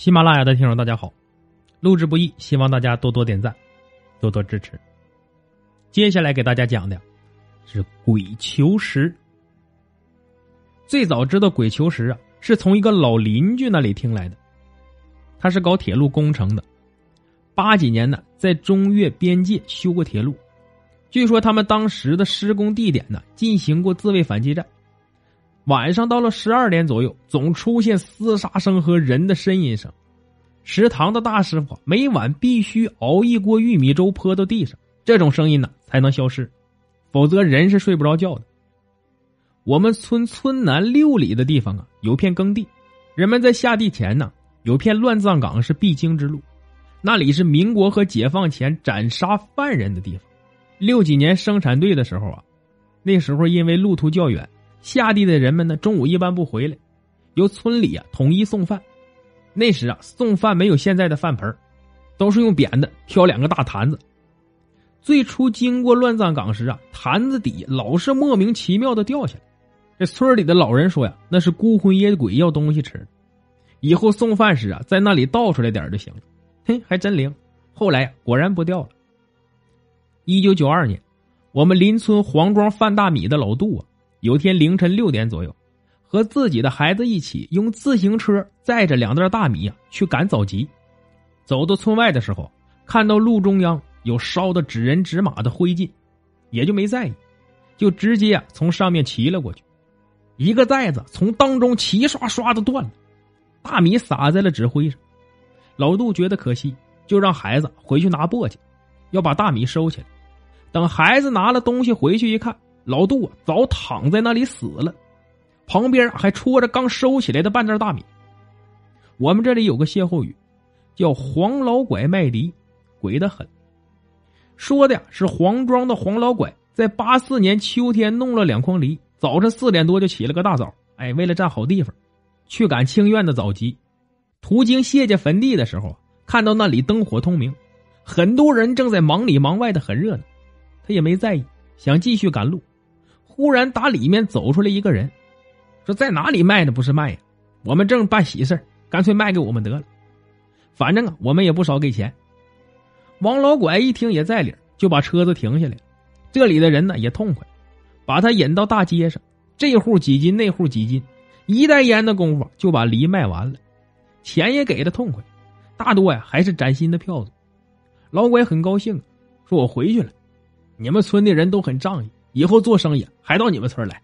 喜马拉雅的听众大家好，录制不易，希望大家多多点赞，多多支持。接下来给大家讲的是鬼求石。最早知道鬼求石啊，是从一个老邻居那里听来的。他是搞铁路工程的，八几年呢，在中越边界修过铁路。据说他们当时的施工地点呢，进行过自卫反击战。晚上到了十二点左右，总出现厮杀声和人的呻吟声。食堂的大师傅每晚必须熬一锅玉米粥泼到地上，这种声音呢才能消失，否则人是睡不着觉的。我们村村南六里的地方啊，有片耕地，人们在下地前呢，有片乱葬岗是必经之路，那里是民国和解放前斩杀犯人的地方。六几年生产队的时候啊，那时候因为路途较远。下地的人们呢，中午一般不回来，由村里啊统一送饭。那时啊，送饭没有现在的饭盆都是用扁的挑两个大坛子。最初经过乱葬岗时啊，坛子底老是莫名其妙的掉下来。这村里的老人说呀，那是孤魂野鬼要东西吃。以后送饭时啊，在那里倒出来点就行了。嘿，还真灵。后来果然不掉了。一九九二年，我们邻村黄庄贩大米的老杜啊。有天凌晨六点左右，和自己的孩子一起用自行车载着两袋大米啊去赶早集。走到村外的时候，看到路中央有烧的纸人纸马的灰烬，也就没在意，就直接啊从上面骑了过去。一个袋子从当中齐刷刷的断了，大米撒在了纸灰上。老杜觉得可惜，就让孩子回去拿簸箕，要把大米收起来。等孩子拿了东西回去一看。老杜啊，早躺在那里死了，旁边还戳着刚收起来的半袋大米。我们这里有个歇后语，叫“黄老拐卖梨，鬼得很”，说的呀是黄庄的黄老拐在八四年秋天弄了两筐梨，早晨四点多就起了个大早，哎，为了占好地方，去赶清苑的早集。途经谢家坟地的时候，看到那里灯火通明，很多人正在忙里忙外的，很热闹，他也没在意，想继续赶路。忽然打里面走出来一个人，说：“在哪里卖的不是卖呀？我们正办喜事干脆卖给我们得了。反正啊，我们也不少给钱。”王老拐一听也在理，就把车子停下来。这里的人呢也痛快，把他引到大街上，这户几斤，那户几斤，一袋烟的功夫就把梨卖完了，钱也给的痛快，大多呀还是崭新的票子。老拐很高兴，说：“我回去了，你们村的人都很仗义。”以后做生意还到你们村来。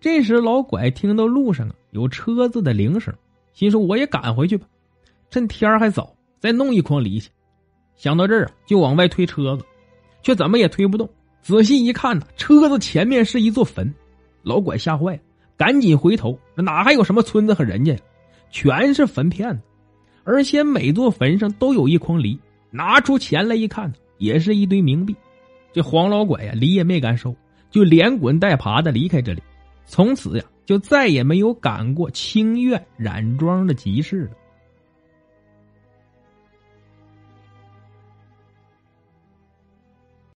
这时老拐听到路上啊有车子的铃声，心说我也赶回去吧，趁天还早，再弄一筐梨去。想到这儿啊，就往外推车子，却怎么也推不动。仔细一看呢，车子前面是一座坟。老拐吓坏了，赶紧回头，哪还有什么村子和人家呀？全是坟片子，而且每座坟上都有一筐梨。拿出钱来一看，也是一堆冥币。这黄老拐呀，梨也没敢收，就连滚带爬的离开这里。从此呀，就再也没有赶过清苑染庄的集市了。